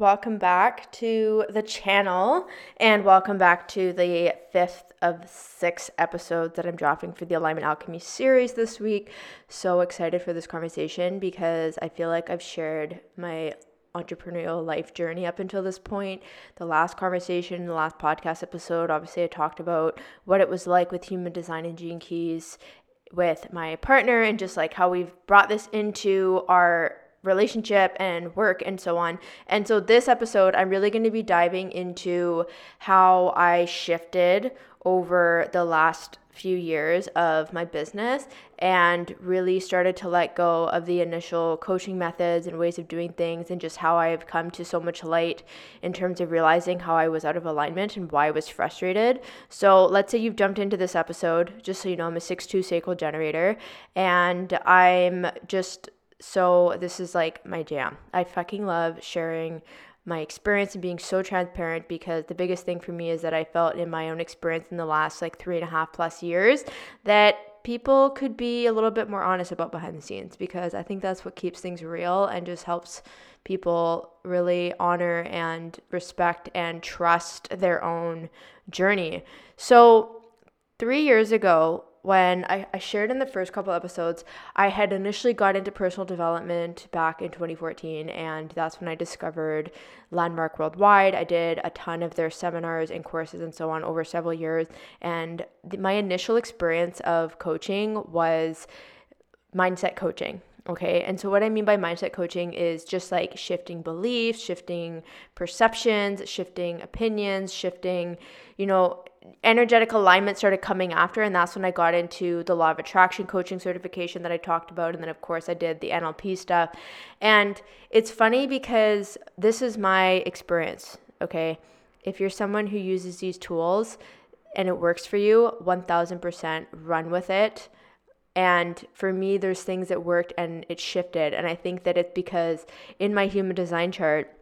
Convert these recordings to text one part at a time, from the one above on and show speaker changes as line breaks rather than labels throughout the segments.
Welcome back to the channel and welcome back to the fifth of six episodes that I'm dropping for the Alignment Alchemy series this week. So excited for this conversation because I feel like I've shared my entrepreneurial life journey up until this point. The last conversation, the last podcast episode, obviously I talked about what it was like with human design and gene keys with my partner and just like how we've brought this into our relationship and work and so on. And so, this episode, I'm really going to be diving into how I shifted over the last few years of my business and really started to let go of the initial coaching methods and ways of doing things and just how I've come to so much light in terms of realizing how I was out of alignment and why I was frustrated. So, let's say you've jumped into this episode, just so you know, I'm a 6-2 sacral generator and I'm just so this is like my jam. I fucking love sharing my experience and being so transparent because the biggest thing for me is that I felt in my own experience in the last like three and a half plus years that people could be a little bit more honest about behind the scenes because I think that's what keeps things real and just helps people really honor and respect and trust their own journey. So, three years ago, when I, I shared in the first couple episodes, I had initially got into personal development back in 2014, and that's when I discovered Landmark Worldwide. I did a ton of their seminars and courses and so on over several years, and the, my initial experience of coaching was mindset coaching. Okay. And so, what I mean by mindset coaching is just like shifting beliefs, shifting perceptions, shifting opinions, shifting, you know, energetic alignment started coming after and that's when i got into the law of attraction coaching certification that i talked about and then of course i did the nlp stuff and it's funny because this is my experience okay if you're someone who uses these tools and it works for you 1000% run with it and for me there's things that worked and it shifted and i think that it's because in my human design chart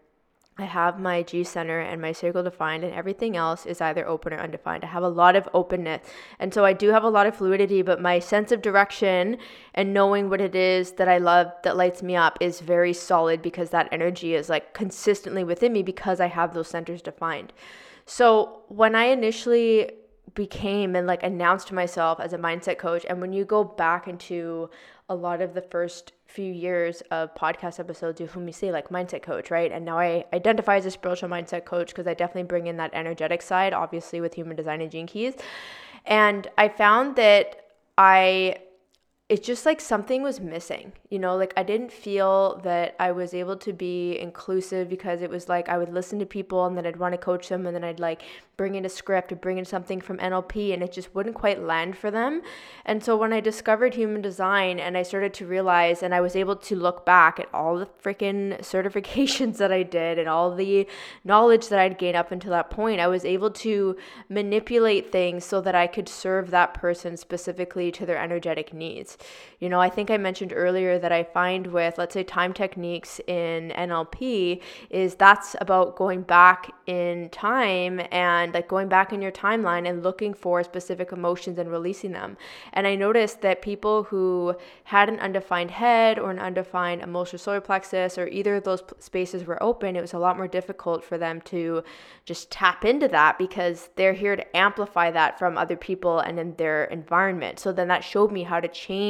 I have my G center and my sacral defined, and everything else is either open or undefined. I have a lot of openness. And so I do have a lot of fluidity, but my sense of direction and knowing what it is that I love that lights me up is very solid because that energy is like consistently within me because I have those centers defined. So when I initially became and like announced myself as a mindset coach, and when you go back into a lot of the first few years of podcast episodes, you hear me say like mindset coach, right? And now I identify as a spiritual mindset coach because I definitely bring in that energetic side, obviously with human design and gene keys. And I found that I it's just like something was missing you know? Like i didn't feel that i was able to be inclusive because it was like i would listen to people and then i'd want to coach them and then i'd like bring in a script or bring in something from nlp and it just wouldn't quite land for them. And so when i discovered human design and i started to realize and i was able to look back at all the freaking certifications that i did and all the knowledge that i'd gained up until that point i was able to manipulate things so that i could serve that person specifically to their energetic needs you know, I think I mentioned earlier that I find with, let's say, time techniques in NLP is that's about going back in time and like going back in your timeline and looking for specific emotions and releasing them. And I noticed that people who had an undefined head or an undefined emotional solar plexus or either of those spaces were open, it was a lot more difficult for them to just tap into that because they're here to amplify that from other people and in their environment. So then that showed me how to change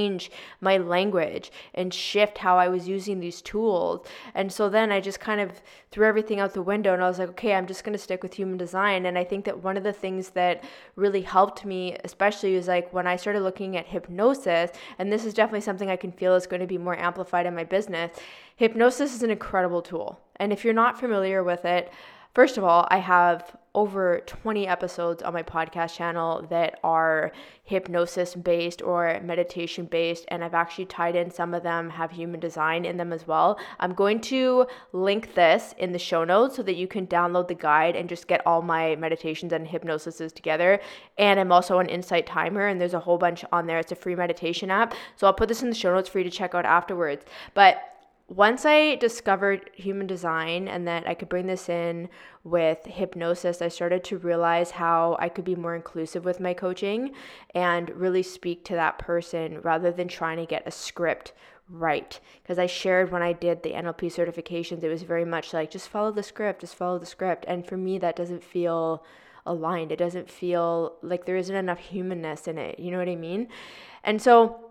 my language and shift how I was using these tools. And so then I just kind of threw everything out the window and I was like, okay, I'm just going to stick with human design. And I think that one of the things that really helped me, especially, is like when I started looking at hypnosis, and this is definitely something I can feel is going to be more amplified in my business. Hypnosis is an incredible tool. And if you're not familiar with it, first of all, I have over 20 episodes on my podcast channel that are hypnosis based or meditation based, and I've actually tied in some of them have human design in them as well. I'm going to link this in the show notes so that you can download the guide and just get all my meditations and hypnosises together. And I'm also an Insight Timer, and there's a whole bunch on there. It's a free meditation app. So I'll put this in the show notes for you to check out afterwards. But once I discovered human design and that I could bring this in with hypnosis, I started to realize how I could be more inclusive with my coaching and really speak to that person rather than trying to get a script right. Because I shared when I did the NLP certifications, it was very much like just follow the script, just follow the script. And for me, that doesn't feel aligned. It doesn't feel like there isn't enough humanness in it. You know what I mean? And so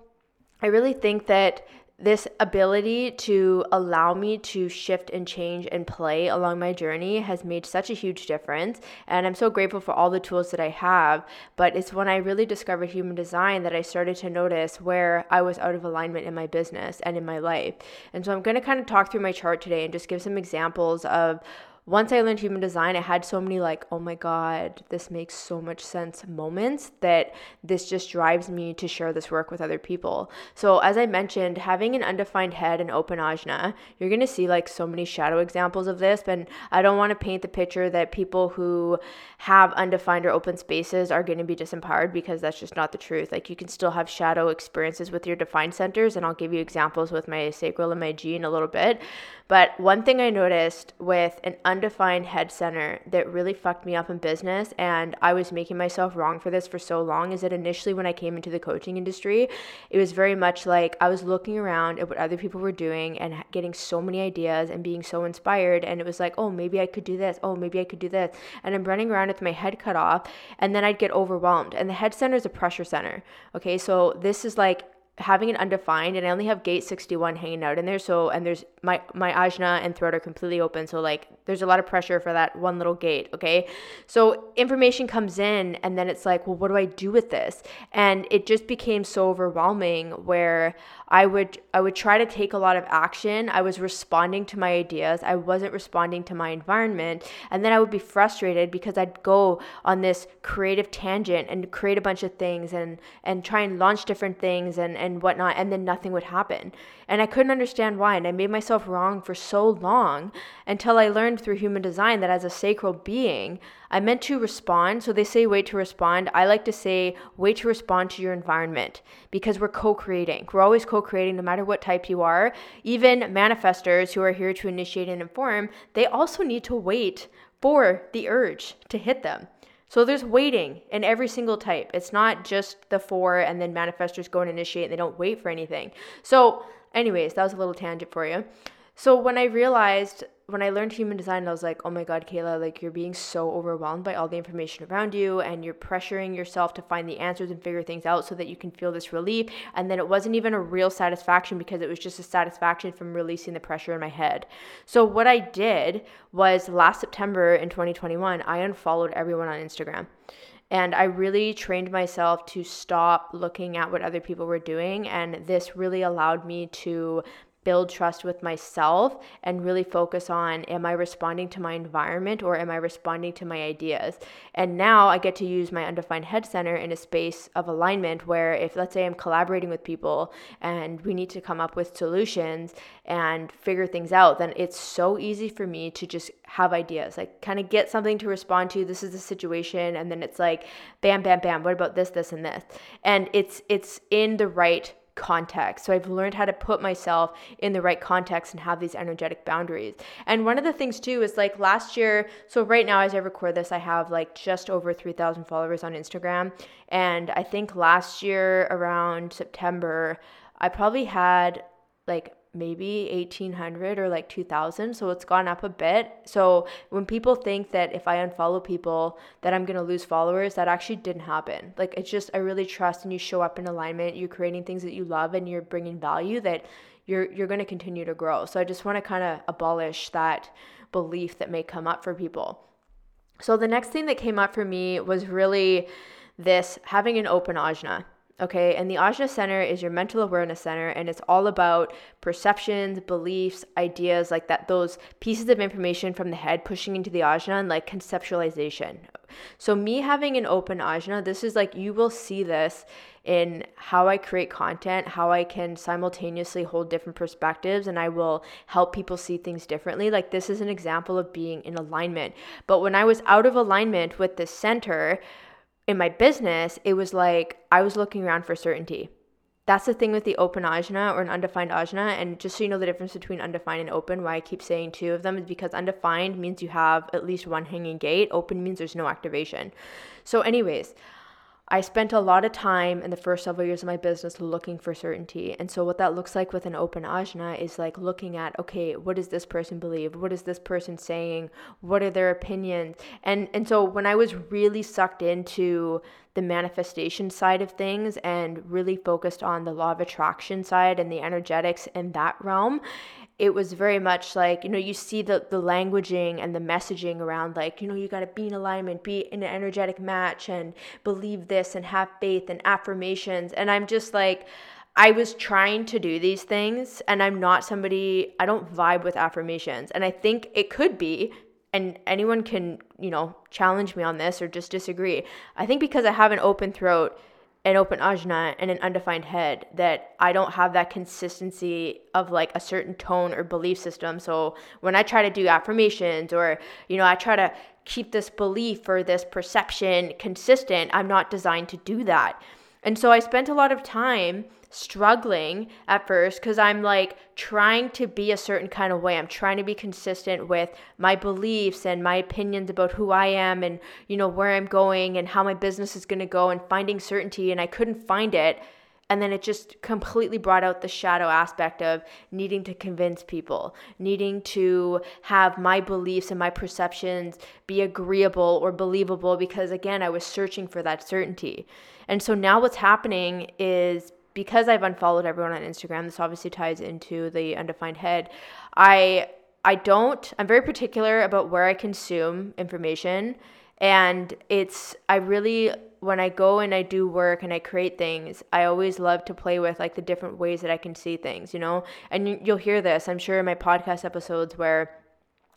I really think that this ability to allow me to shift and change and play along my journey has made such a huge difference. And I'm so grateful for all the tools that I have. But it's when I really discovered human design that I started to notice where I was out of alignment in my business and in my life. And so I'm going to kind of talk through my chart today and just give some examples of once I learned human design, I had so many like, oh my God, this makes so much sense moments that this just drives me to share this work with other people. So, as I mentioned, having an undefined head and open ajna, you're gonna see like so many shadow examples of this, but I don't wanna paint the picture that people who have undefined or open spaces are gonna be disempowered because that's just not the truth. Like, you can still have shadow experiences with your defined centers, and I'll give you examples with my sacral and my G in a little bit. But one thing I noticed with an undefined head center that really fucked me up in business, and I was making myself wrong for this for so long, is that initially when I came into the coaching industry, it was very much like I was looking around at what other people were doing and getting so many ideas and being so inspired. And it was like, oh, maybe I could do this. Oh, maybe I could do this. And I'm running around with my head cut off, and then I'd get overwhelmed. And the head center is a pressure center. Okay, so this is like having it undefined and I only have gate 61 hanging out in there so and there's my my ajna and throat are completely open so like there's a lot of pressure for that one little gate okay? So information comes in and then it's like well what do I do with this? And it just became so overwhelming where I would I would try to take a lot of action. I was responding to my ideas. I wasn't responding to my environment. And then I would be frustrated because I'd go on this creative tangent and create a bunch of things and and try and launch different things and, and whatnot, and then nothing would happen. And I couldn't understand why. And I made myself wrong for so long until I learned through human design that as a sacral being, I meant to respond. So they say wait to respond. I like to say wait to respond to your environment because we're co creating. We're always co creating no matter what type you are. Even manifestors who are here to initiate and inform, they also need to wait for the urge to hit them. So there's waiting in every single type. It's not just the four and then manifestors go and initiate and they don't wait for anything. So, anyways, that was a little tangent for you. So when I realized when I learned human design, I was like, oh my God, Kehla, like you're being so overwhelmed by all the information around you and you're pressuring yourself to find the answers and figure things out so that you can feel this relief. And then it wasn't even a real satisfaction because it was just a satisfaction from releasing the pressure in my head. So what I did was last September in 2021, I unfollowed everyone on Instagram. And I really trained myself to stop looking at what other people were doing. And this really allowed me to build trust with myself and really focus on am I responding to my environment or am I responding to my ideas? And now I get to use my undefined head center in a space of alignment where if let's say I'm collaborating with people and we need to come up with solutions and figure things out, then it's so easy for me to just have ideas, like kind of get something to respond to. This is the situation and then it's like bam bam bam, what about this this and this? And it's it's in the right context. So I've learned how to put myself in the right context and have these energetic boundaries. And one of the things too is like last year, so right now as I record this, I have like just over 3,000 followers on Instagram. And I think last year around September, I probably had like maybe 1800 or like 2000 so it's gone up a bit. So when people think that if i unfollow people that i'm going to lose followers that actually didn't happen. Like it's just i really trust and you show up in alignment you're creating things that you love and you're bringing value that you're you're going to continue to grow. So i just want to kind of abolish that belief that may come up for people. So the next thing that came up for me was really this having an open ajna Okay. And the Ajna Center is your mental awareness center, and it's all about perceptions, beliefs, ideas like that, those pieces of information from the head pushing into the Ajna and like conceptualization. So, me having an open Ajna, this is like you will see this in how I create content, how I can simultaneously hold different perspectives, and I will help people see things differently. Like, this is an example of being in alignment. But when I was out of alignment with the center, in my business, it was like I was looking around for certainty. That's the thing with the open ajna or an undefined ajna. And just so you know the difference between undefined and open, why I keep saying two of them is because undefined means you have at least one hanging gate, open means there's no activation. So, anyways, I spent a lot of time in the first several years of my business looking for certainty. And so, what that looks like with an open ajna is like looking at, okay, what does this person believe? What is this person saying? What are their opinions? And, and so, when I was really sucked into the manifestation side of things and really focused on the law of attraction side and the energetics in that realm, it was very much like you know you see the the languaging and the messaging around like you know you got to be in alignment be in an energetic match and believe this and have faith and affirmations. And i'm just like i was trying to do these things and i'm not somebody i don't vibe with affirmations. And i think it could be and anyone can you know challenge me on this or just disagree. I think because i have an open throat an open ajna and an undefined head that I don't have that consistency of like a certain tone or belief system. So when I try to do affirmations or, you know, I try to keep this belief or this perception consistent, I'm not designed to do that. And so I spent a lot of time struggling at first because I'm like trying to be a certain kind of way. I'm trying to be consistent with my beliefs and my opinions about who I am and, you know, where I'm going and how my business is going to go and finding certainty. And I couldn't find it. And then it just completely brought out the shadow aspect of needing to convince people, needing to have my beliefs and my perceptions be agreeable or believable because, again, I was searching for that certainty. And so now what's happening is because I've unfollowed everyone on Instagram, this obviously ties into the undefined head. I I don't I'm very particular about where I consume information and it's I really when I go and I do work and I create things, I always love to play with like the different ways that I can see things, you know? And you'll hear this, I'm sure in my podcast episodes where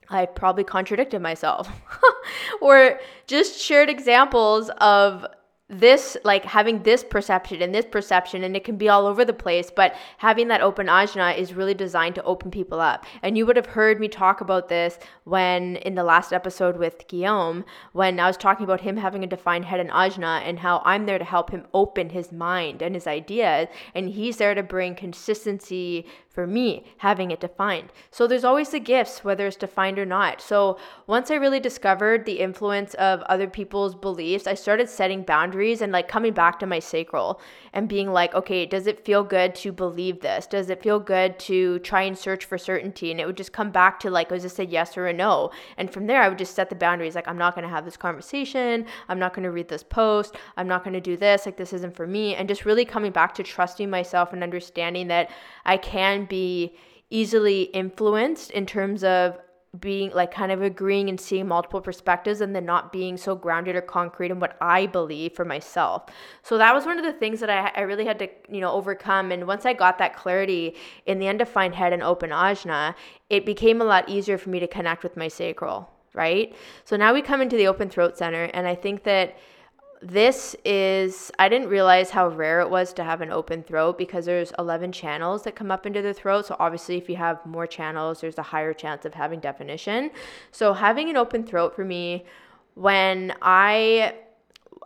I probably contradicted myself or just shared examples of this like having this perception and this perception and it can be all over the place but having that open ajna is really designed to open people up. And you would have heard me talk about this when in the last episode with Guillaume when I was talking about him having a defined head and ajna and how I'm there to help him open his mind and his ideas and he's there to bring consistency for me having it defined. So there's always the gifts, whether it's defined or not. So once I really discovered the influence of other people's beliefs, I started setting boundaries and like coming back to my sacral and being like, okay, does it feel good to believe this? Does it feel good to try and search for certainty? And it would just come back to like, was this a yes or a no? And from there, I would just set the boundaries like, I'm not going to have this conversation. I'm not going to read this post. I'm not going to do this. Like, this isn't for me. And just really coming back to trusting myself and understanding that I can be easily influenced in terms of being like kind of agreeing and seeing multiple perspectives and then not being so grounded or concrete in what I believe for myself. So that was one of the things that I, I really had to, you know, overcome. And once I got that clarity in the undefined head and open ajna, it became a lot easier for me to connect with my sacral, right? So now we come into the open throat center and I think that this is i didn't realize how rare it was to have an open throat because there's 11 channels that come up into the throat. So obviously if you have more channels there's a higher chance of having definition. So having an open throat for me when i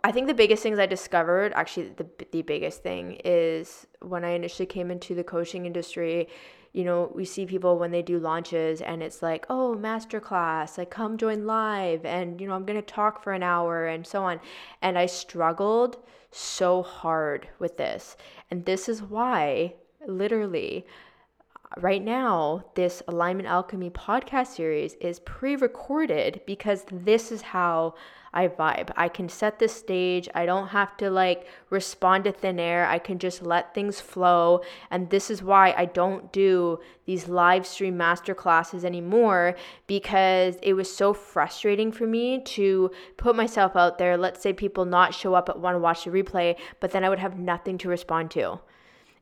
i think the biggest things i discovered actually the, the biggest thing is when i initially came into the coaching industry you know, we see people when they do launches and it's like, oh, masterclass, like come join live and, you know, I'm going to talk for an hour and so on. And I struggled so hard with this. And this is why, literally, right now, this Alignment Alchemy podcast series is pre recorded because this is how I vibe. I can set the stage. I don't have to like respond to thin air. I can just let things flow. And this is why I don't do these live stream master classes anymore because it was so frustrating for me to put myself out there. Let's say people not show up at to watch the replay, but then I would have nothing to respond to.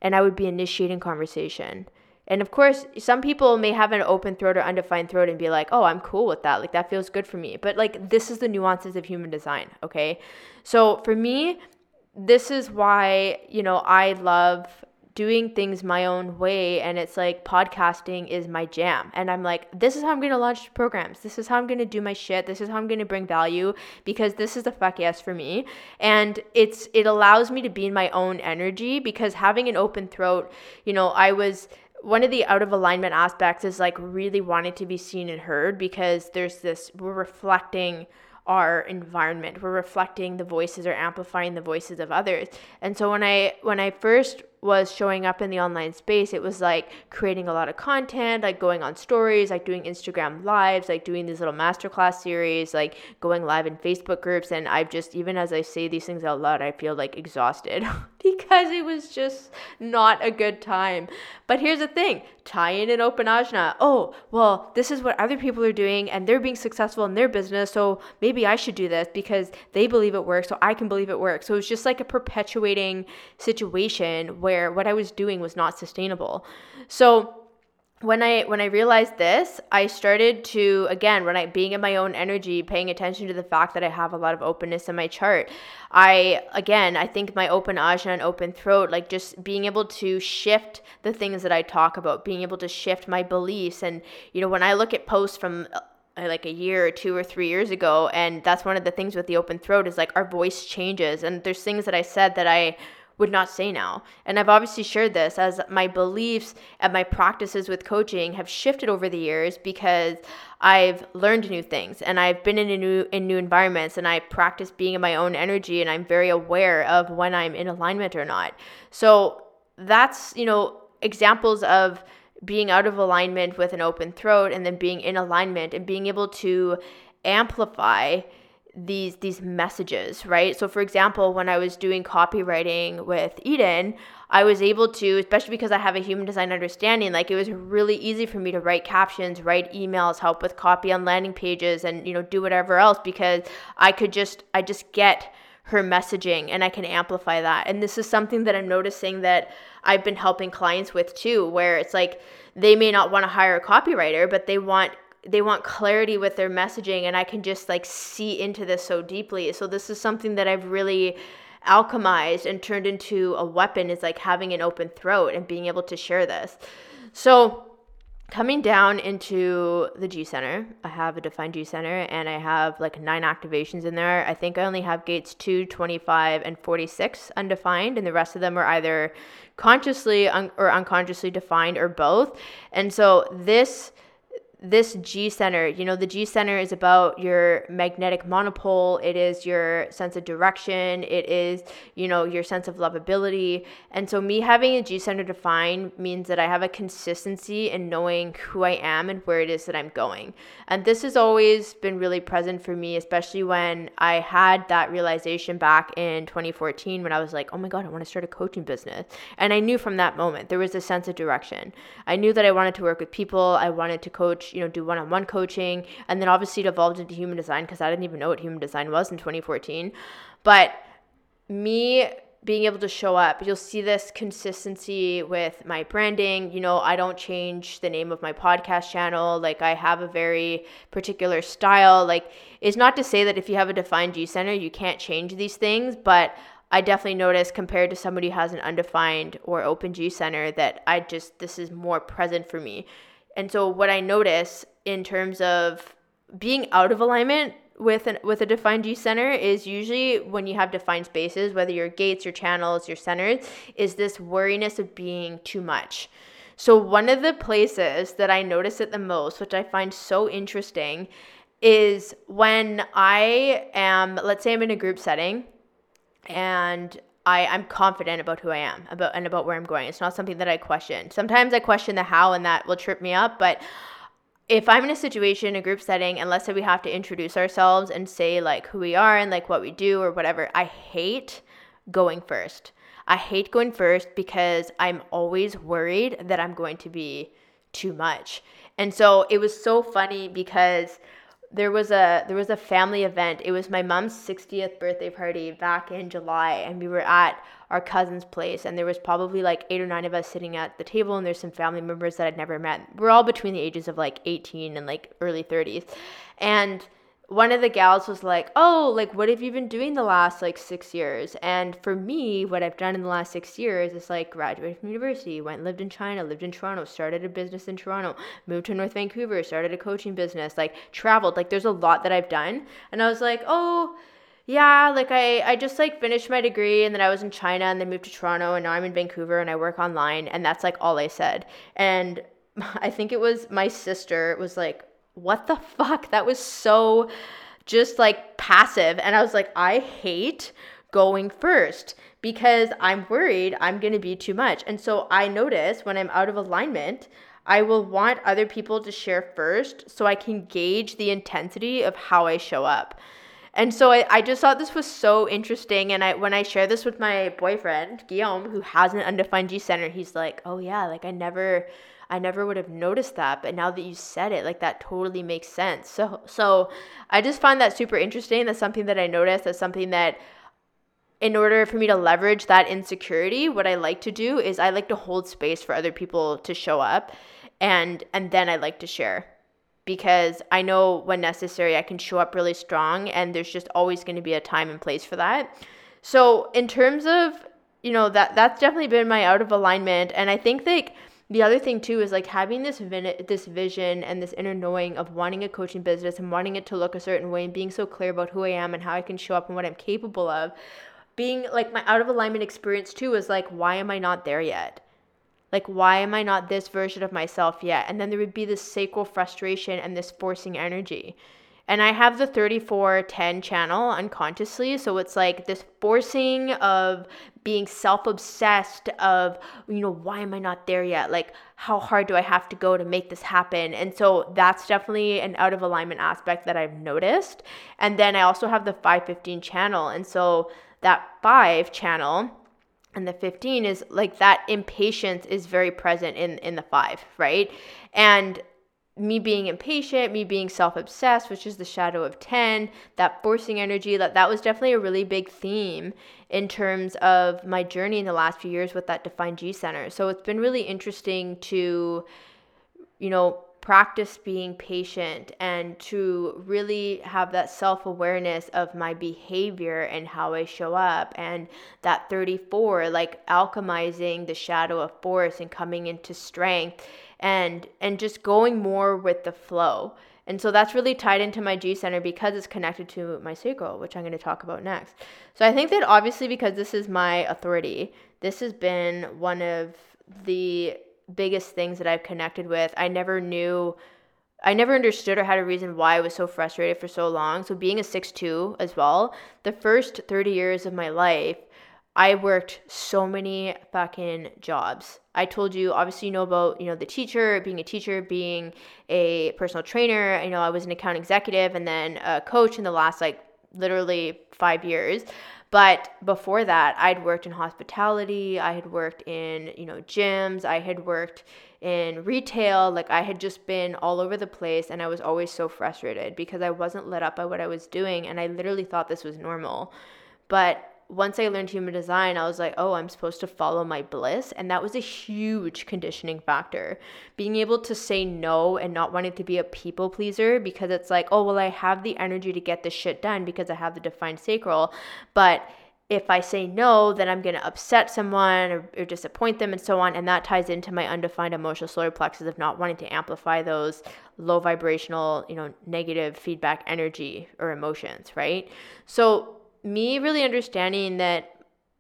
And I would be initiating conversation. And of course, some people may have an open throat or undefined throat and be like, oh, I'm cool with that. Like, that feels good for me. But, like, this is the nuances of human design, okay? So, for me, this is why, you know, I love doing things my own way. And it's like podcasting is my jam. And I'm like, this is how I'm going to launch programs. This is how I'm going to do my shit. This is how I'm going to bring value because this is the fuck yes for me. And it's, it allows me to be in my own energy because having an open throat, you know, I was, one of the out of alignment aspects is like really wanting to be seen and heard because there's this we're reflecting our environment. We're reflecting the voices or amplifying the voices of others. And so when i when i first was showing up in the online space, it was like creating a lot of content, like going on stories, like doing Instagram lives, like doing these little masterclass series, like going live in Facebook groups. And I've just, even as I say these things out loud, I feel like exhausted because it was just not a good time. But here's the thing tie in an open ajna. Oh, well, this is what other people are doing and they're being successful in their business. So maybe I should do this because they believe it works. So I can believe it works. So it's just like a perpetuating situation where where what I was doing was not sustainable. So when I when I realized this, I started to again when I being in my own energy, paying attention to the fact that I have a lot of openness in my chart. I again, I think my open ajna and open throat, like just being able to shift the things that I talk about, being able to shift my beliefs, and you know when I look at posts from uh, like a year or two or three years ago, and that's one of the things with the open throat is like our voice changes, and there's things that I said that I would not say now. And I've obviously shared this as my beliefs and my practices with coaching have shifted over the years because I've learned new things and I've been in new in new environments and I practice being in my own energy and I'm very aware of when I'm in alignment or not. So that's, you know, examples of being out of alignment with an open throat and then being in alignment and being able to amplify these these messages right? So for example when i was doing copywriting with eden i was able to especially because i have a human design understanding like it was really easy for me to write captions write emails help with copy on landing pages and you know do whatever else because i could just i just get her messaging and i can amplify that. And this is something that i'm noticing that i've been helping clients with too where it's like they may not want to hire a copywriter but they want they want clarity with their messaging and i can just like see into this so deeply so this is something that i've really alchemized and turned into a weapon is like having an open throat and being able to share this so coming down into the G center, I have a defined G center and I have like nine activations in there. I think I only have gates 2, 25, and 46 undefined, and the rest of them are either consciously un- or unconsciously defined or both. And so this this G center, you know, the G center is about your magnetic monopole. It is your sense of direction. It is, you know, your sense of lovability. And so, me having a G center defined means that I have a consistency in knowing who I am and where it is that I'm going. And this has always been really present for me, especially when I had that realization back in 2014 when I was like, oh my God, I want to start a coaching business. And I knew from that moment there was a sense of direction. I knew that I wanted to work with people, I wanted to coach you know, do one on one coaching. And then obviously it evolved into human design because I didn't even know what human design was in 2014. But me being able to show up. You'll see this consistency with my branding. You know, I don't change the name of my podcast channel. Like, I have a very particular style. Like, it's not to say that if you have a defined G center, you can't change these things, but I definitely notice compared to somebody who has an undefined or open G center that I just, this is more present for me. And so what I notice in terms of being out of alignment with an, with a defined G center is usually when you have defined spaces, whether your gates, your channels, your centers, is this worriness of being too much. So one of the places that I notice it the most, which I find so interesting, is when I am, let's say I'm in a group setting and I, I'm confident about who I am about and about where I'm going. It's not something that I question. Sometimes I question the how and that will trip me up, but if I'm in a situation, a group setting, and let's say we have to introduce ourselves and say like who we are and like what we do or whatever, I hate going first. I hate going first because I'm always worried that I'm going to be too much. And so it was so funny because there was a there was a family event. It was my mom's 60th birthday party back in July and we were at our cousin's place and there was probably like 8 or 9 of us sitting at the table and there's some family members that I'd never met. We're all between the ages of like 18 and like early 30s. And one of the gals was like, "Oh, like what have you been doing the last like 6 years?" And for me, what I've done in the last 6 years is like graduated from university, went lived in China, lived in Toronto, started a business in Toronto, moved to North Vancouver, started a coaching business, like traveled. Like there's a lot that I've done. And I was like, "Oh, yeah, like I, I just like finished my degree and then I was in China and then moved to Toronto and now I'm in Vancouver and I work online and that's like all I said. And I think it was my sister was like, what the fuck? That was so just like passive. And I was like, I hate going first because I'm worried I'm going to be too much. And so I notice when I'm out of alignment, I will want other people to share first so I can gauge the intensity of how I show up. And so I, I just thought this was so interesting. And I when I share this with my boyfriend, Guillaume, who has an undefined G center, he's like, Oh yeah, like I never I never would have noticed that, but now that you said it, like that totally makes sense. So so I just find that super interesting. That's something that I noticed. That's something that in order for me to leverage that insecurity, what I like to do is I like to hold space for other people to show up and and then I like to share because I know when necessary I can show up really strong and there's just always going to be a time and place for that. So in terms of, you know, that that's definitely been my out of alignment and I think like the other thing too is like having this vin- this vision and this inner knowing of wanting a coaching business and wanting it to look a certain way and being so clear about who I am and how I can show up and what I'm capable of. Being like my out of alignment experience too is like why am I not there yet? Like why am I not this version of myself yet? And then there would be this sacral frustration and this forcing energy. And I have the 3410 channel unconsciously. So it's like this forcing of being self obsessed, of, you know, why am I not there yet? Like, how hard do I have to go to make this happen? And so that's definitely an out of alignment aspect that I've noticed. And then I also have the 515 channel. And so that five channel, and the 15 is like that impatience is very present in in the 5 right and me being impatient, me being self obsessed, which is the shadow of 10, that forcing energy, that, that was definitely a really big theme in terms of my journey in the last few years with that defined G center. So it's been really interesting to, you know, practice being patient and to really have that self awareness of my behavior and how I show up. And that 34, like alchemizing the shadow of force and coming into strength and and just going more with the flow. And so that's really tied into my G center because it's connected to my sacral, which I'm going to talk about next. So I think that obviously because this is my authority, this has been one of the biggest things that I've connected with. I never knew I never understood or had a reason why I was so frustrated for so long. So being a six-two as well, the first 30 years of my life, I worked so many fucking jobs. I told you, obviously, you know about, you know, the teacher, being a teacher, being a personal trainer. You know, I was an account executive and then a coach in the last, like, literally five years. But before that, I'd worked in hospitality, I had worked in, you know, gyms, I had worked in retail, like I had just been all over the place and I was always so frustrated because I wasn't lit up by what I was doing and I literally thought this was normal. But once I learned human design, I was like, oh, I'm supposed to follow my bliss. And that was a huge conditioning factor. Being able to say no and not wanting to be a people pleaser because it's like, oh, well, I have the energy to get this shit done because I have the defined sacral. But if I say no, then I'm going to upset someone or, or, disappoint them and so on. And that ties into my undefined emotional solar plexus of not wanting to amplify those low vibrational, you know, negative feedback energy or emotions, right? So me really understanding that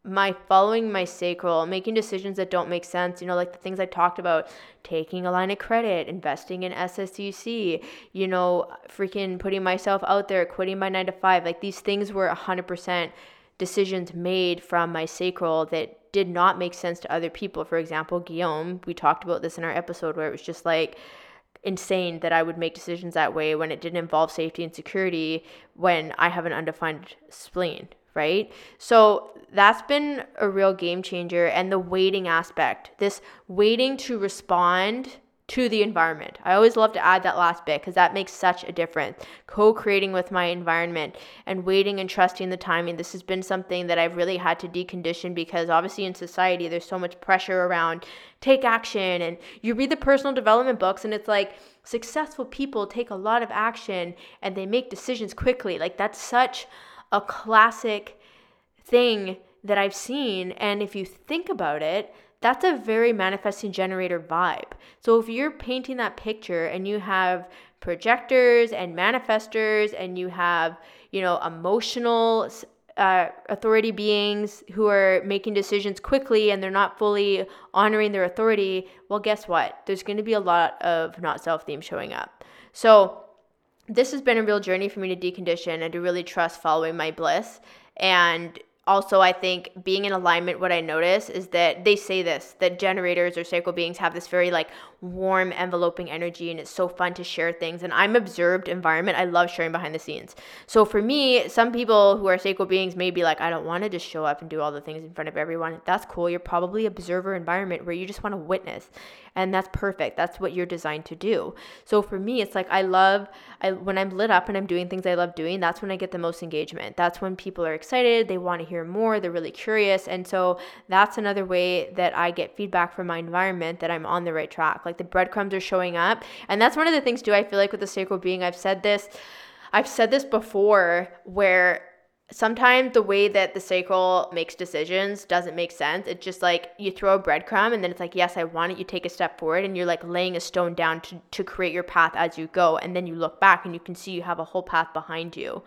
my following my sacral, making decisions that don't make sense, you know, like the things I talked about, taking a line of credit, investing in SSUC, you know, freaking putting myself out there, quitting my nine to five, like these things were 100% decisions made from my sacral that did not make sense to other people. For example, Guillaume, we talked about this in our episode where it was just like, insane that I would make decisions that way when it didn't involve safety and security when I have an undefined spleen, right? So that's been a real game changer. And the waiting aspect, this waiting to respond to the environment. I always love to add that last bit because that makes such a difference. Co creating with my environment and waiting and trusting the timing. This has been something that I've really had to decondition because obviously in society there's so much pressure around take action. And you read the personal development books and it's like successful people take a lot of action and they make decisions quickly. Like that's such a classic thing that I've seen. And if you think about it, that's a very manifesting generator vibe. So if you're painting that picture and you have projectors and manifestors and you have, you know, emotional uh, authority beings who are making decisions quickly and they're not fully honoring their authority, well, guess what? There's going to be a lot of not self theme showing up. So, this has been a real journey for me to decondition and to really trust following my bliss. And also i think being in alignment what i notice is that they say this that generators or sacral beings have this very like warm enveloping energy and it's so fun to share things. And i'm observed environment. I love sharing behind the scenes. So for me some people who are sacral beings may be like i don't want to just show up and do all the things in front of everyone. That's cool. You're probably observer environment where you just want to witness. And that's perfect. That's what you're designed to do. So for me it's like i love I, when i'm lit up and i'm doing things i love doing that's when i get the most engagement. That's when people are excited. They want to hear more they're really curious and so that's another way that i get feedback from my environment that i'm on the right track like the breadcrumbs are showing up and that's one of the things too i feel like with the sacral being i've said this i've said this before where sometimes the way that the sacral makes decisions doesn't make sense. It's just like you throw a breadcrumb and then it's like, yes, I want it. You take a step forward and you're like laying a stone down to, to create your path as you go. And then you look back and you can see you have a whole path behind you.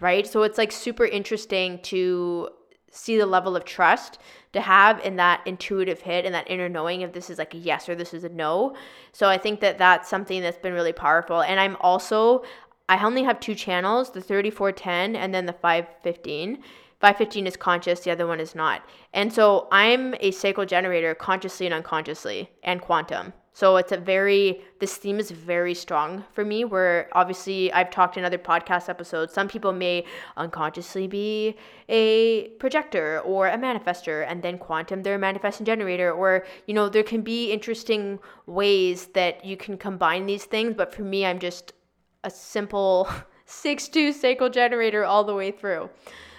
Right. So it's like super interesting to see the level of trust to have in that intuitive hit and that inner knowing if this is like a yes or this is a no. So I think that that's something that's been really powerful. And I'm also I only have two channels, the 3410 and then the 515. 515 is conscious, the other one is not. And so I'm a sacral generator consciously and unconsciously and quantum. So it's a very, this theme is very strong for me. Where obviously I've talked in other podcast episodes, some people may unconsciously be a projector or a manifester, and then quantum, they're a manifesting generator. Or, you know, there can be interesting ways that you can combine these things. But for me, I'm just a simple 6-2 sacral generator all the way through.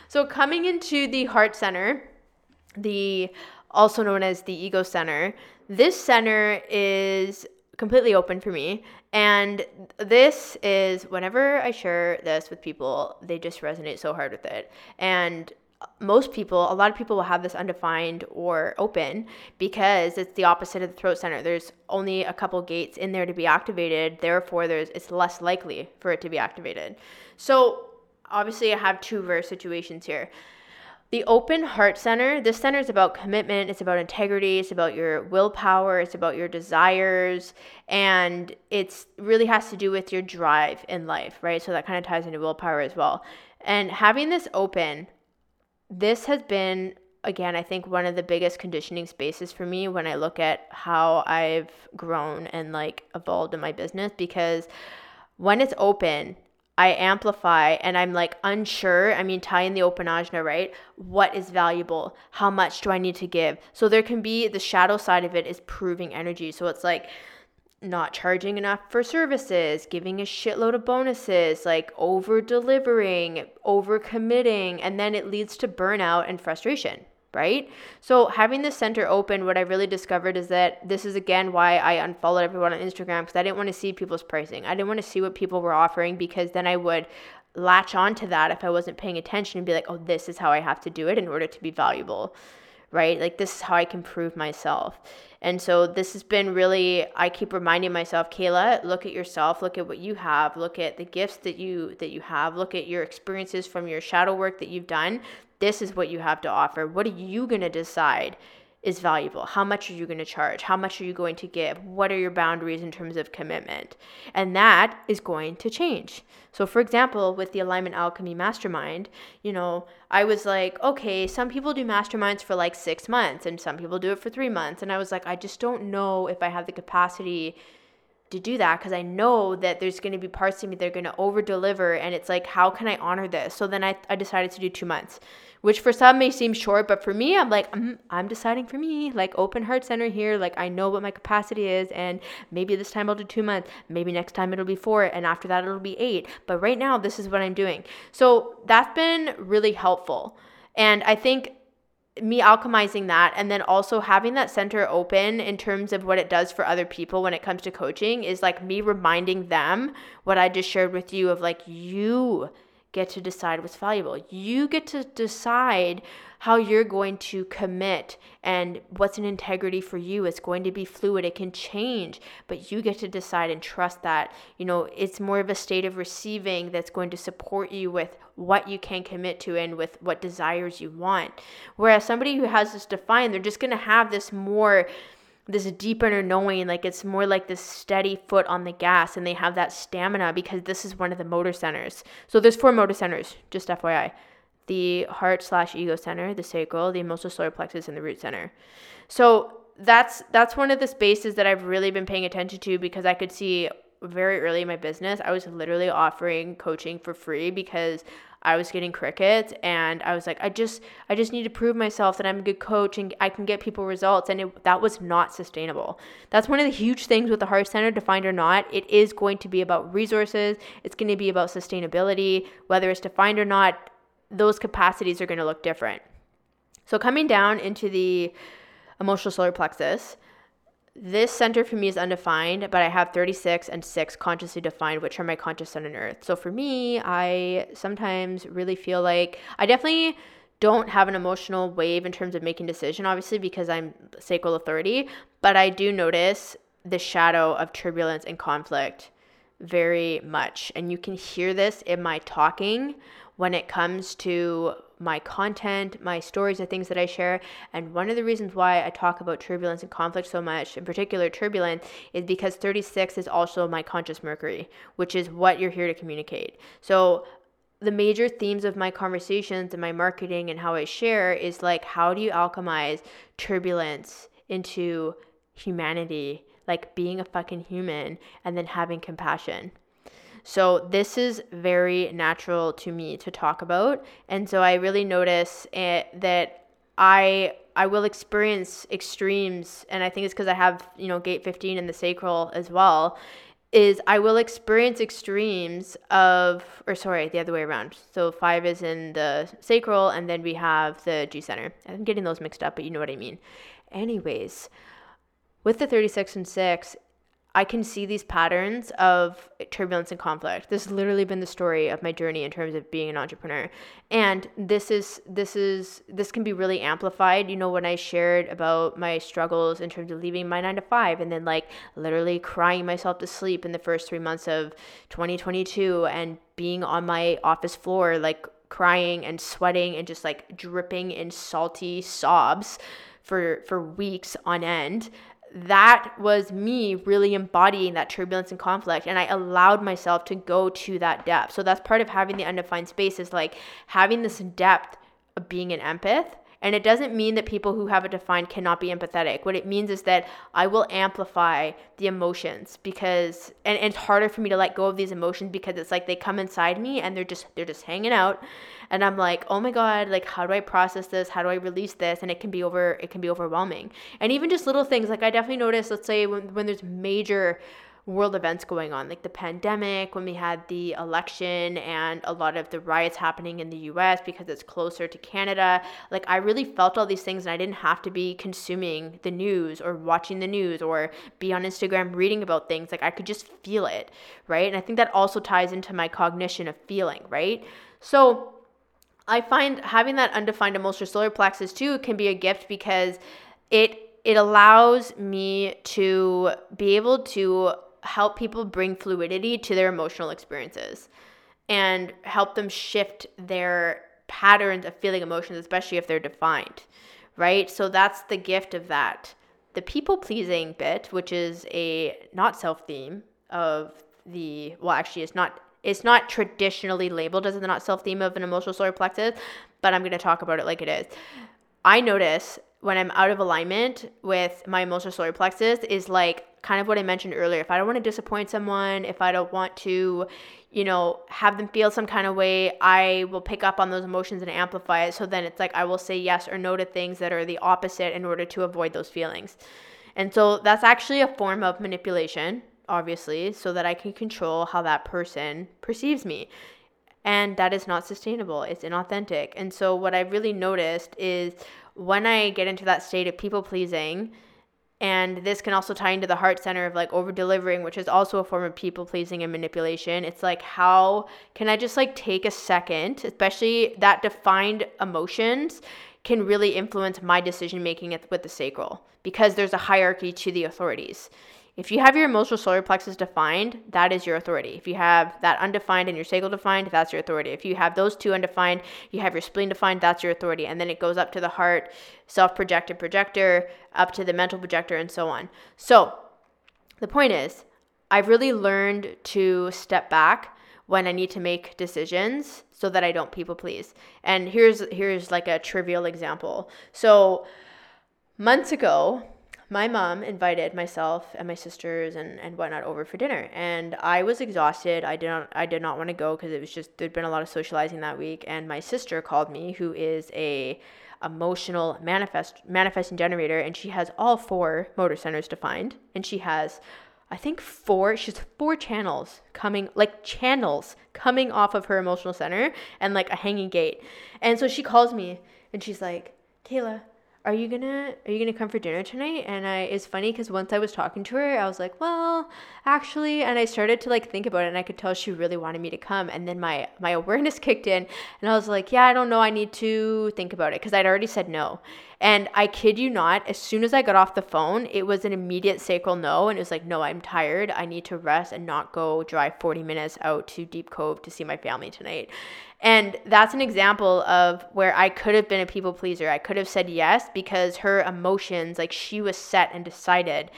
So coming into the heart center, the also known as the ego center, this center is completely open for me. And this is whenever I share this with people, they just resonate so hard with it. And most people, a lot of people will have this undefined or open because it's the opposite of the throat center. There's only a couple gates in there to be activated. Therefore, there's it's less likely for it to be activated. So obviously, I have two verse situations here. The open heart center, this center is about commitment, it's about integrity, it's about your willpower, it's about your desires, and it's really has to do with your drive in life, right? So that kind of ties into willpower as well. And having this open this has been again i think one of the biggest conditioning spaces for me when i look at how i've grown and like evolved in my business because when it's open i amplify and i'm like unsure. I mean tie in the open ajna right? What is valuable? How much do i need to give? So there can be the shadow side of it is proving energy. So it's like not charging enough for services, giving a shitload of bonuses, like over delivering, over committing, and then it leads to burnout and frustration, right? So having the center open, what I really discovered is that this is again why I unfollowed everyone on Instagram because I didn't want to see people's pricing. I didn't want to see what people were offering because then I would latch on to that if I wasn't paying attention and be like, oh, this is how I have to do it in order to be valuable right? Like this is how I can prove myself. And so this has been really I keep reminding myself, Kehla, look at yourself, look at what you have, look at the gifts that you that you have, look at your experiences from your shadow work that you've done. This is what you have to offer. What are you going to decide is valuable? How much are you going to charge? How much are you going to give? What are your boundaries in terms of commitment? And that is going to change. So, for example, with the Alignment Alchemy Mastermind, you know, I was like, okay, some people do masterminds for like six months and some people do it for three months. And I was like, I just don't know if I have the capacity to do that because I know that there's going to be parts of me that are going to over deliver. And it's like, how can I honor this? So then I, I decided to do two months, which for some may seem short, but for me, I'm like, I'm, mm, I'm deciding for me, like open heart center here. Like I know what my capacity is. And maybe this time I'll do two months. Maybe next time it'll be four. And after that, it'll be eight. But right now, this is what I'm doing. So that's been really helpful. And I think me alchemizing that and then also having that center open in terms of what it does for other people when it comes to coaching is like me reminding them what I just shared with you of like you get to decide what's valuable. You get to decide how you're going to commit and what's an integrity for you. It's going to be fluid, it can change, but you get to decide and trust that, you know, it's more of a state of receiving that's going to support you with what you can commit to and with what desires you want. Whereas somebody who has this defined, they're just going to have this more this deep inner knowing like it's more like this steady foot on the gas and they have that stamina because this is one of the motor centers so there's four motor centers just fyi the heart slash ego center, the sacral, the solar plexus, and the root center. So that's that's one of the spaces that I've really been paying attention to because I could see very early in my business I was literally offering coaching for free because I was getting crickets and I was like I just I just need to prove myself that I'm a good coach and I can get people results and it, that was not sustainable. That's one of the huge things with the heart center defined or not. It is going to be about resources. It's going to be about sustainability whether it's defined or not those capacities are going to look different. So, coming down into the emotional solar plexus, this center for me is undefined, but I have 36 and 6 consciously defined, which are my conscious sun and earth. So, for me, I sometimes really feel like I definitely don't have an emotional wave in terms of making decision obviously because I'm sacral authority, but I do notice the shadow of turbulence and conflict very much. And you can hear this in my talking when it comes to my content, my stories, the things that I share. And one of the reasons why I talk about turbulence and conflict so much, in particular turbulence, is because 36 is also my conscious Mercury, which is what you're here to communicate. So the major themes of my conversations and my marketing and how I share is like how do you alchemize turbulence into humanity, like being a fucking human and then having compassion. So this is very natural to me to talk about. And so I really notice it, that I I will experience extremes and I think it's because I have, you know, gate 15 in the sacral as well is I will experience extremes of, or sorry, the other way around. So five is in the sacral, and then we have the G center. I'm getting those mixed up, but you know what I mean. Anyways, with the 36 and 6, I can see these patterns of turbulence and conflict. This has literally been the story of my journey in terms of being an entrepreneur. And this is this is this can be really amplified. You know, when I shared about my struggles in terms of leaving my 9 to 5 and then like literally crying myself to sleep in the first 3 months of 2022 and being on my office floor like crying and sweating and just like dripping in salty sobs for for weeks on end that was me really embodying that turbulence and conflict and i allowed myself to go to that depth. So that's part of having the undefined space is like having this depth of being an empath and it doesn't mean that people who have it defined cannot be empathetic. What it means is that I will amplify the emotions because and, and, it's harder for me to let go of these emotions because it's like they come inside me and they're just they're just hanging out and I'm like, "Oh my god, like how do I process this? How do I release this?" And it can be over it can be overwhelming. And even just little things like I definitely notice let's say when when there's major world events going on, like the pandemic, when we had the election and a lot of the riots happening in the US because it's closer to Canada. Like, I really felt all these things and I didn't have to be consuming the news or watching the news or be on Instagram reading about things. Like, I could just feel it, right? And I think that also ties into my cognition of feeling, right? So, I find having that undefined emotional solar plexus too can be a gift because it it allows me to be able to help people bring fluidity to their emotional experiences and help them shift their patterns of feeling emotions, especially if they're defined, right? So that's the gift of that. The people pleasing bit, which is a not self theme of the, well, actually, it's not. It's not traditionally labeled as the not self theme of an emotional solar plexus, but I'm going to talk about it like it is. I notice when I'm out of alignment with my emotional solar plexus is like kind of what I mentioned earlier. If I don't want to disappoint someone, if I don't want to, you know, have them feel some kind of way, I will pick up on those emotions and amplify it. So then it's like I will say yes or no to things that are the opposite in order to avoid those feelings. And so that's actually a form of manipulation, obviously, so that I can control how that person perceives me. And that is not sustainable. It's inauthentic. And so what I've really noticed is when I get into that state of people pleasing, and this can also tie into the heart center of like over delivering, which is also a form of people pleasing and manipulation. It's like, how can I just like take a second, especially that defined emotions can really influence my decision making with the sacral because there's a hierarchy to the authorities. If you have your emotional solar plexus defined, that is your authority. If you have that undefined and your sacral defined, that's your authority. If you have those two undefined, you have your spleen defined, that's your authority. And then it goes up to the heart, self projected projector, up to the mental projector, and so on. So the point is, I've really learned to step back when I need to make decisions so that I don't people please. And here's here's like a trivial example. So months ago, my mom invited myself and my sisters and, and whatnot over for dinner. And i was exhausted. I did not i did not want to go because it was just there'd been a lot of socializing that week. And my sister called me who is a emotional manifest manifesting generator and she has all four motor centers defined. And she has I think four, she's four channels coming, like channels coming off of her emotional center and like a hanging gate. And so she calls me and she's like, Kehla, are you gonna are you gonna come for dinner tonight? And i it's funny because once i was talking to her i was like well actually and i started to like think about it and i could tell she really wanted me to come and then my my awareness kicked in and i was like yeah i don't know i need to think about it because i'd already said no. And i kid you not as soon as i got off the phone it was an immediate sacral no and it was like no i'm tired i need to rest and not go drive 40 minutes out to deep cove to see my family tonight and that's an example of where I could have been a people pleaser. I could have said yes because her emotions, like she was set and decided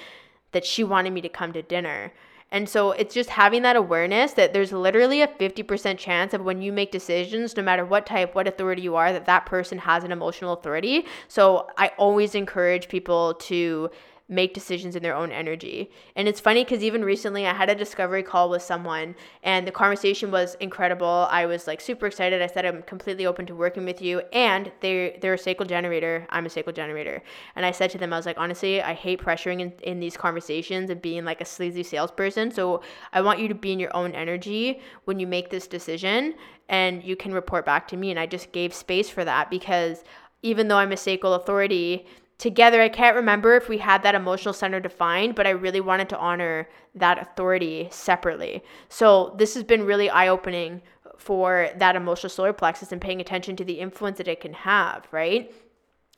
that she wanted me to come to dinner. And so it's just having that awareness that there's literally a 50% chance of when you make decisions, no matter what type, what authority you are, that that person has an emotional authority. So I always encourage people to make decisions in their own energy. And it's funny because even recently I had a discovery call with someone and the conversation was incredible. I was like super excited. I said I'm completely open to working with you and they they're a sacral generator. I'm a sacral generator. And I said to them, I was like, honestly, I hate pressuring in, in these conversations and being like a sleazy salesperson. So I want you to be in your own energy when you make this decision and you can report back to me. And I just gave space for that because even though I'm a sacral authority, together. I can't remember if we had that emotional center defined, but I really wanted to honor that authority separately. So this has been really eye opening for that emotional solar plexus and paying attention to the influence that it can have, right?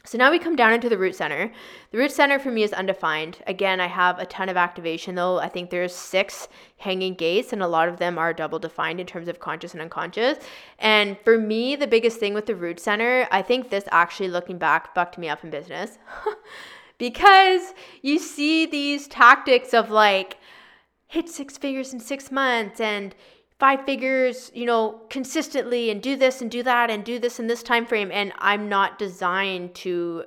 So now we come down into the root center. The root center for me is undefined. Again, I have a ton of activation though. I think there's six hanging gates and a lot of them are double defined in terms of conscious and unconscious. And for me, the biggest thing with the root center, I think this actually looking back fucked me up in business. because you see these tactics of like hit six figures in 6 months and five figures, you know, consistently and do this and do that and do this in this time frame and I'm not designed to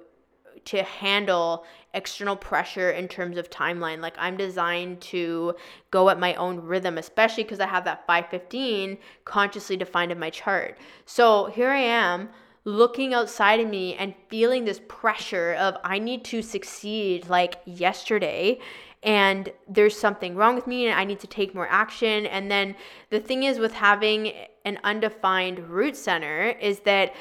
to handle external pressure in terms of timeline. Like I'm designed to go at my own rhythm, especially because I have that 515 consciously defined in my chart. So here I am looking outside of me and feeling this pressure of I need to succeed like yesterday and there's something wrong with me and I need to take more action. And then the thing is with having an undefined root center is that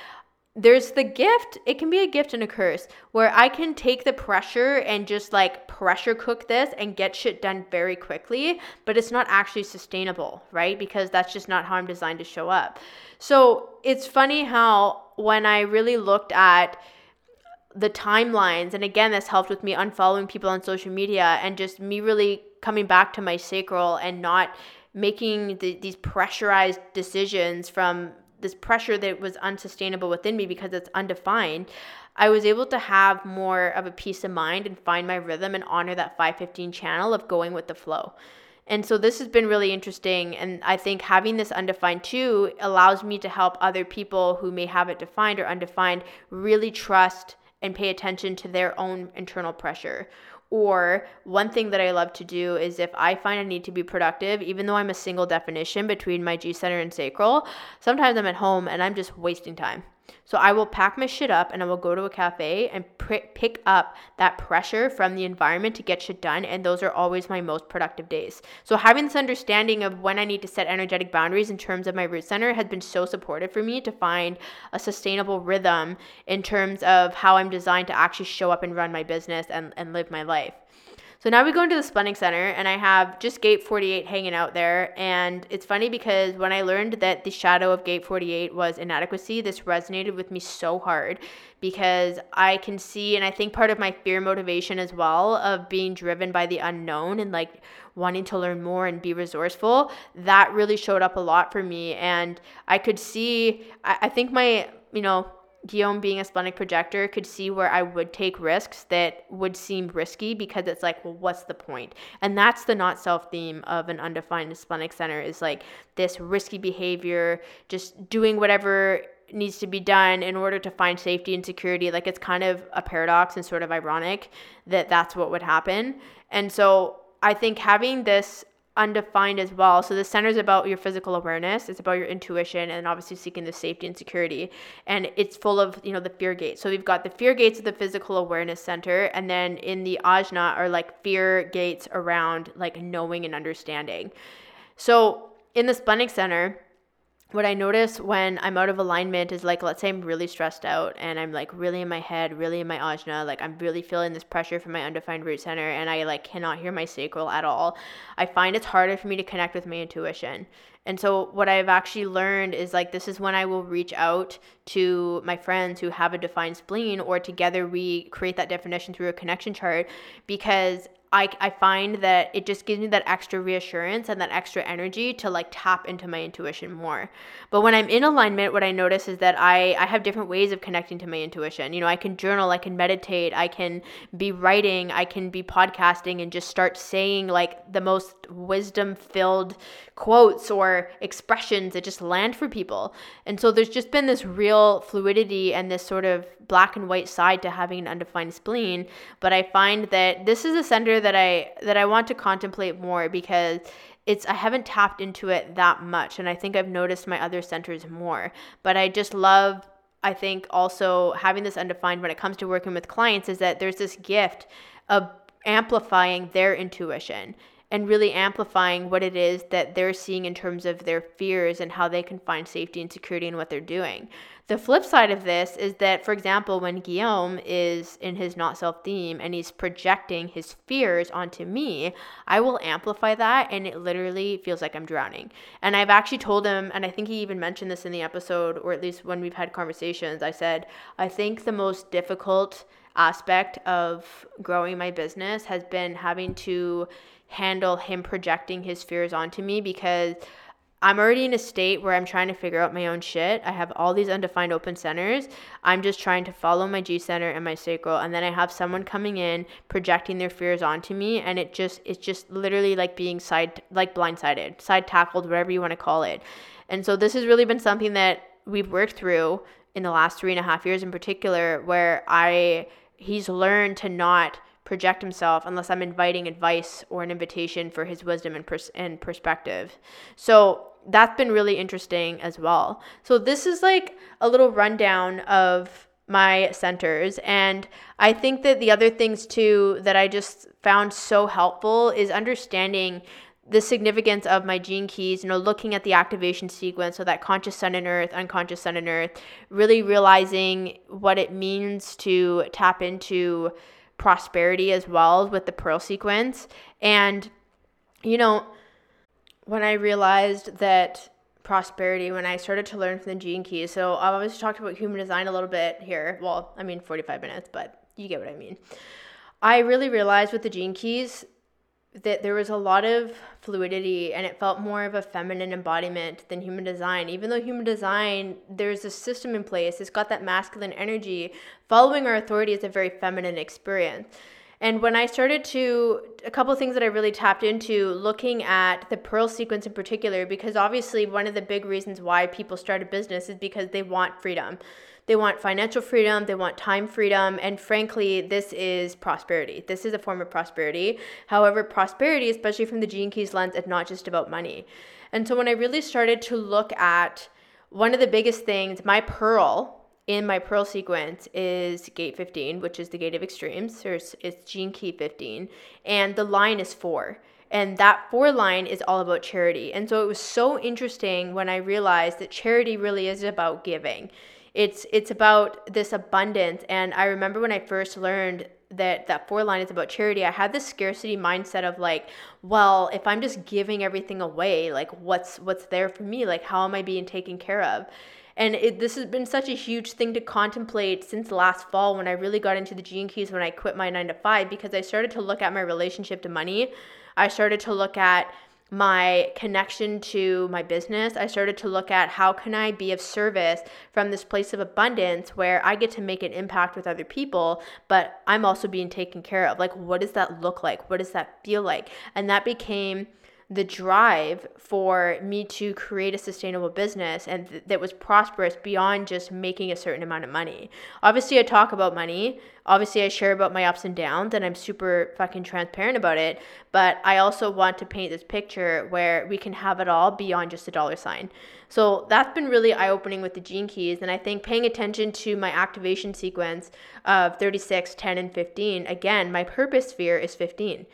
there's the gift, it can be a gift and a curse where I can take the pressure and just like pressure cook this and get shit done very quickly, but it's not actually sustainable, right? Because that's just not how I'm designed to show up. So it's funny how when I really looked at the timelines and again this helped with me unfollowing people on social media and just me really coming back to my sacral and not making the, these pressurized decisions from this pressure that was unsustainable within me because it's undefined I was able to have more of a peace of mind and find my rhythm and honor that 515 channel of going with the flow. And so this has been really interesting. And I think having this undefined too allows me to help other people who may have it defined or undefined really trust and pay attention to their own internal pressure. Or one thing that I love to do is if I find I need to be productive, even though I'm a single definition between my G center and sacral, sometimes I'm at home and I'm just wasting time. So I will pack my shit up and I will go to a cafe and pr- pick up that pressure from the environment to get shit done. And those are always my most productive days. So having this understanding of when I need to set energetic boundaries in terms of my root center has been so supportive for me to find a sustainable rhythm in terms of how I'm designed to actually show up and run my business and, and live my life. So now we go into the Splenic Center, and I have just Gate 48 hanging out there. And it's funny because when I learned that the shadow of Gate 48 was inadequacy, this resonated with me so hard because I can see, and I think part of my fear motivation as well of being driven by the unknown and like wanting to learn more and be resourceful, that really showed up a lot for me. And I could see, I, I think my, you know, Guillaume being a splenic projector could see where I would take risks that would seem risky because it's like, well, what's the point? And that's the not self theme of an undefined splenic center is like this risky behavior, just doing whatever needs to be done in order to find safety and security. Like it's kind of a paradox and sort of ironic that that's what would happen. And so I think having this undefined as well. So the center is about your physical awareness, it's about your intuition and obviously seeking the safety and security. And it's full of, you know, the fear gates. So we've got the fear gates of the physical awareness center and then in the ajna are like fear gates around like knowing and understanding. So in the splenic center, what I notice when I'm out of alignment is like, let's say I'm really stressed out and I'm like really in my head, really in my ajna, like I'm really feeling this pressure from my undefined root center and I like cannot hear my sacral at all. I find it's harder for me to connect with my intuition. And so what I've actually learned is like this is when I will reach out to my friends who have a defined spleen or together we create that definition through a connection chart because I, I find that it just gives me that extra reassurance and that extra energy to like tap into my intuition more. But when I'm in alignment, what I notice is that I, I have different ways of connecting to my intuition. You know, I can journal, I can meditate, I can be writing, I can be podcasting and just start saying like the most wisdom filled quotes or expressions that just land for people. And so there's just been this real fluidity and this sort of black and white side to having an undefined spleen. But I find that this is a center that I that I want to contemplate more because it's I haven't tapped into it that much and I think I've noticed my other centers more. But I just love I think also having this undefined when it comes to working with clients is that there's this gift of amplifying their intuition and really amplifying what it is that they're seeing in terms of their fears and how they can find safety and security in what they're doing. The flip side of this is that, for example, when Guillaume is in his not self theme and he's projecting his fears onto me, I will amplify that and it literally feels like I'm drowning. And I've actually told him, and I think he even mentioned this in the episode, or at least when we've had conversations, I said, I think the most difficult aspect of growing my business has been having to handle him projecting his fears onto me because I'm already in a state where I'm trying to figure out my own shit. I have all these undefined open centers. I'm just trying to follow my G center and my sacral and then I have someone coming in projecting their fears onto me and it just it's just literally like being side like blindsided, side tackled, whatever you want to call it. And so this has really been something that we've worked through in the last three and a half years in particular where I he's learned to not project himself unless I'm inviting advice or an invitation for his wisdom and, pers- and perspective. So that's been really interesting as well. So this is like a little rundown of my centers and I think that the other things too that I just found so helpful is understanding the significance of my gene keys, you know, looking at the activation sequence, so that conscious sun and earth, unconscious sun and earth, really realizing what it means to tap into prosperity as well with the pearl sequence. And, you know, when I realized that prosperity, when I started to learn from the gene keys, so I've always talked about human design a little bit here. Well, I mean, 45 minutes, but you get what I mean. I really realized with the gene keys, that there was a lot of fluidity and it felt more of a feminine embodiment than human design. Even though human design, there's a system in place, it's got that masculine energy. Following our authority is a very feminine experience. And when I started to, a couple things that I really tapped into looking at the Pearl sequence in particular, because obviously one of the big reasons why people start a business is because they want freedom. They want financial freedom, they want time freedom, and frankly, this is prosperity. This is a form of prosperity. However, prosperity, especially from the Gene Keys lens, is not just about money. And so when I really started to look at one of the biggest things, my pearl in my pearl sequence is gate 15, which is the gate of extremes. There's it's gene key 15, and the line is four. And that four line is all about charity. And so it was so interesting when I realized that charity really is about giving it's it's about this abundance. And i remember when i first learned that that four line is about charity i had this scarcity mindset of like well if i'm just giving everything away like what's what's there for me? Like how am i being taken care of? And it, this has been such a huge thing to contemplate since last fall when i really got into the gene keys when i quit my nine to five because i started to look at my relationship to money. I started to look at my connection to my business i started to look at how can i be of service from this place of abundance where i get to make an impact with other people but i'm also being taken care of. Like what does that look like? What does that feel like? And that became the drive for me to create a sustainable business and th- that was prosperous beyond just making a certain amount of money. Obviously, I talk about money. Obviously, I share about my ups and downs and I'm super fucking transparent about it. But I also want to paint this picture where we can have it all beyond just a dollar sign. So that's been really eye opening with the gene keys. And I think paying attention to my activation sequence of 36, 10, and 15, again, my purpose sphere is 15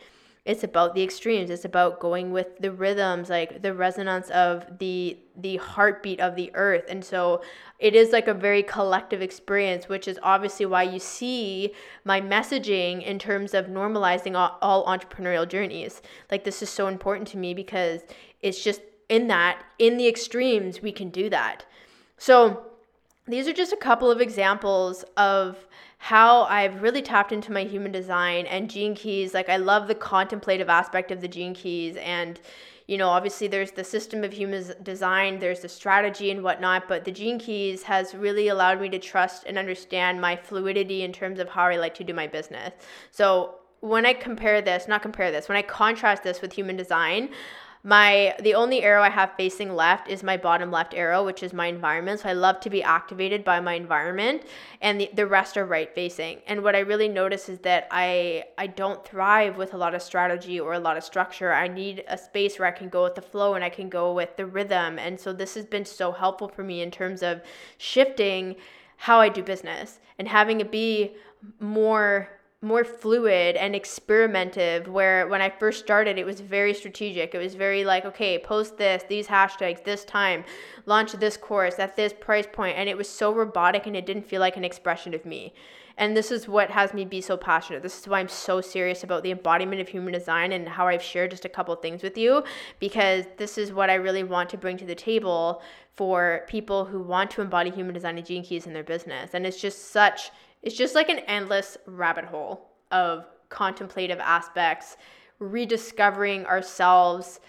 it's about the extremes. It's about going with the rhythms like the resonance of the the heartbeat of the earth. And so it is like a very collective experience which is obviously why you see my messaging in terms of normalizing all, all entrepreneurial journeys. Like this is so important to me because it's just in that in the extremes we can do that. So these are just a couple of examples of how I've really tapped into my human design and gene keys. Like, I love the contemplative aspect of the gene keys. And, you know, obviously there's the system of human design, there's the strategy and whatnot, but the gene keys has really allowed me to trust and understand my fluidity in terms of how I like to do my business. So, when I compare this, not compare this, when I contrast this with human design, my the only arrow I have facing left is my bottom left arrow, which is my environment. So I love to be activated by my environment, and the, the rest are right facing. And what I really notice is that I I don't thrive with a lot of strategy or a lot of structure. I need a space where I can go with the flow and I can go with the rhythm. And so this has been so helpful for me in terms of shifting how I do business and having it be more more fluid and experimentative where when I first started it was very strategic. It was very like, okay, post this, these hashtags, this time, launch this course at this price point and it was so robotic and it didn't feel like an expression of me. And this is what has me be so passionate. This is why I'm so serious about the embodiment of human design and how I've shared just a couple things with you because this is what I really want to bring to the table for people who want to embody human design and gene keys in their business. And it's just such it's just like an endless rabbit hole of contemplative aspects, rediscovering ourselves,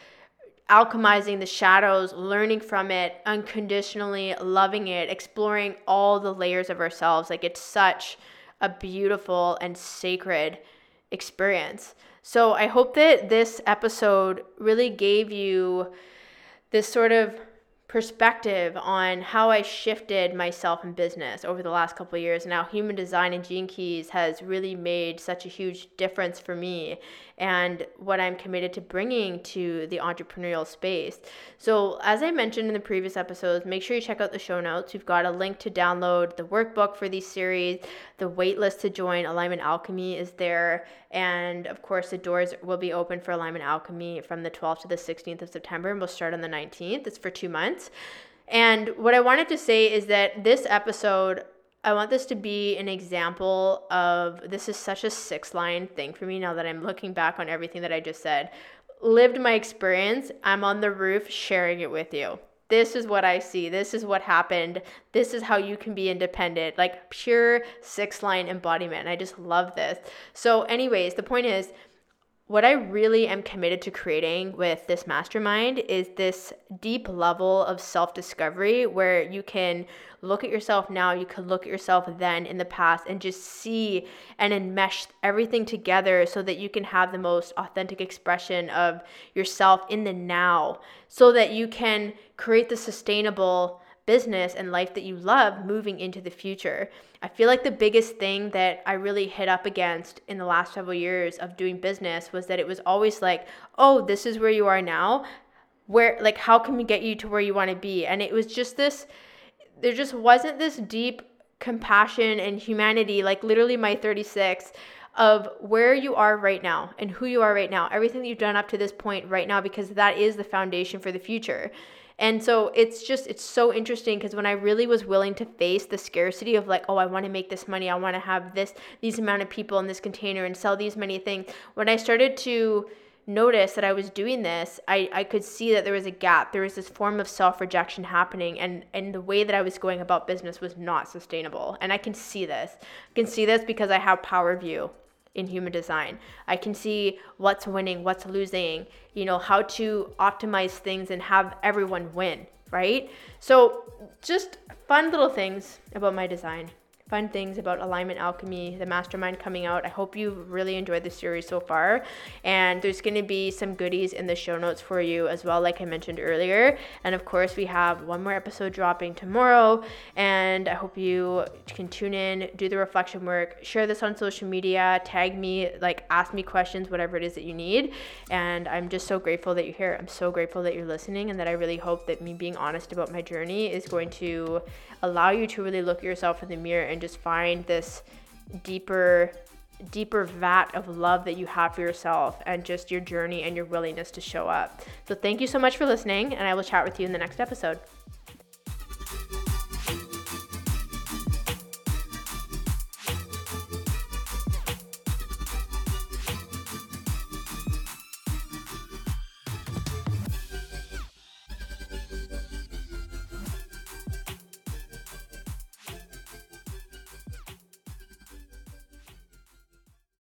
alchemizing the shadows, learning from it, unconditionally loving it, exploring all the layers of ourselves. Like it's such a beautiful and sacred experience. So I hope that this episode really gave you this sort of perspective on how I shifted myself in business over the last couple of years and how human design and gene keys has really made such a huge difference for me and what I'm committed to bringing to the entrepreneurial space. So, as I mentioned in the previous episodes, make sure you check out the show notes. We've got a link to download the workbook for these series. The waitlist to join Alignment Alchemy is there. And of course, the doors will be open for Alignment Alchemy from the 12th to the 16th of September, and we'll start on the 19th. It's for two months. And what I wanted to say is that this episode I want this to be an example of this is such a six line thing for me now that I'm looking back on everything that I just said. Lived my experience, I'm on the roof sharing it with you. This is what I see. This is what happened. This is how you can be independent. Like pure six line embodiment. I just love this. So, anyways, the point is, what I really am committed to creating with this mastermind is this deep level of self discovery where you can look at yourself now, you can look at yourself then in the past and just see and enmesh everything together so that you can have the most authentic expression of yourself in the now so that you can create the sustainable business and life that you love moving into the future. I feel like the biggest thing that I really hit up against in the last several years of doing business was that it was always like, oh, this is where you are now. Where, like, how can we get you to where you want to be? And it was just this, there just wasn't this deep compassion and humanity, like, literally, my 36 of where you are right now and who you are right now, everything that you've done up to this point right now, because that is the foundation for the future. And so it's just, it's so interesting because when I really was willing to face the scarcity of like, oh, I want to make this money, I want to have this, these amount of people in this container and sell these many things, when I started to notice that I was doing this, I, I could see that there was a gap. There was this form of self rejection happening, and, and the way that I was going about business was not sustainable. And I can see this. I can see this because I have power view in human design. I can see what's winning, what's losing, you know, how to optimize things and have everyone win, right? So, just fun little things about my design fun things about Alignment Alchemy, the mastermind coming out. I hope you've really enjoyed the series so far. And there's going to be some goodies in the show notes for you as well, like I mentioned earlier. And of course, we have one more episode dropping tomorrow. And I hope you can tune in, do the reflection work, share this on social media, tag me, like ask me questions, whatever it is that you need. And I'm just so grateful that you're here. I'm so grateful that you're listening and that I really hope that me being honest about my journey is going to allow you to really look at yourself in the mirror just find this deeper deeper vat of love that you have for yourself and just your journey and your willingness to show up. So thank you so much for listening and I will chat with you in the next episode.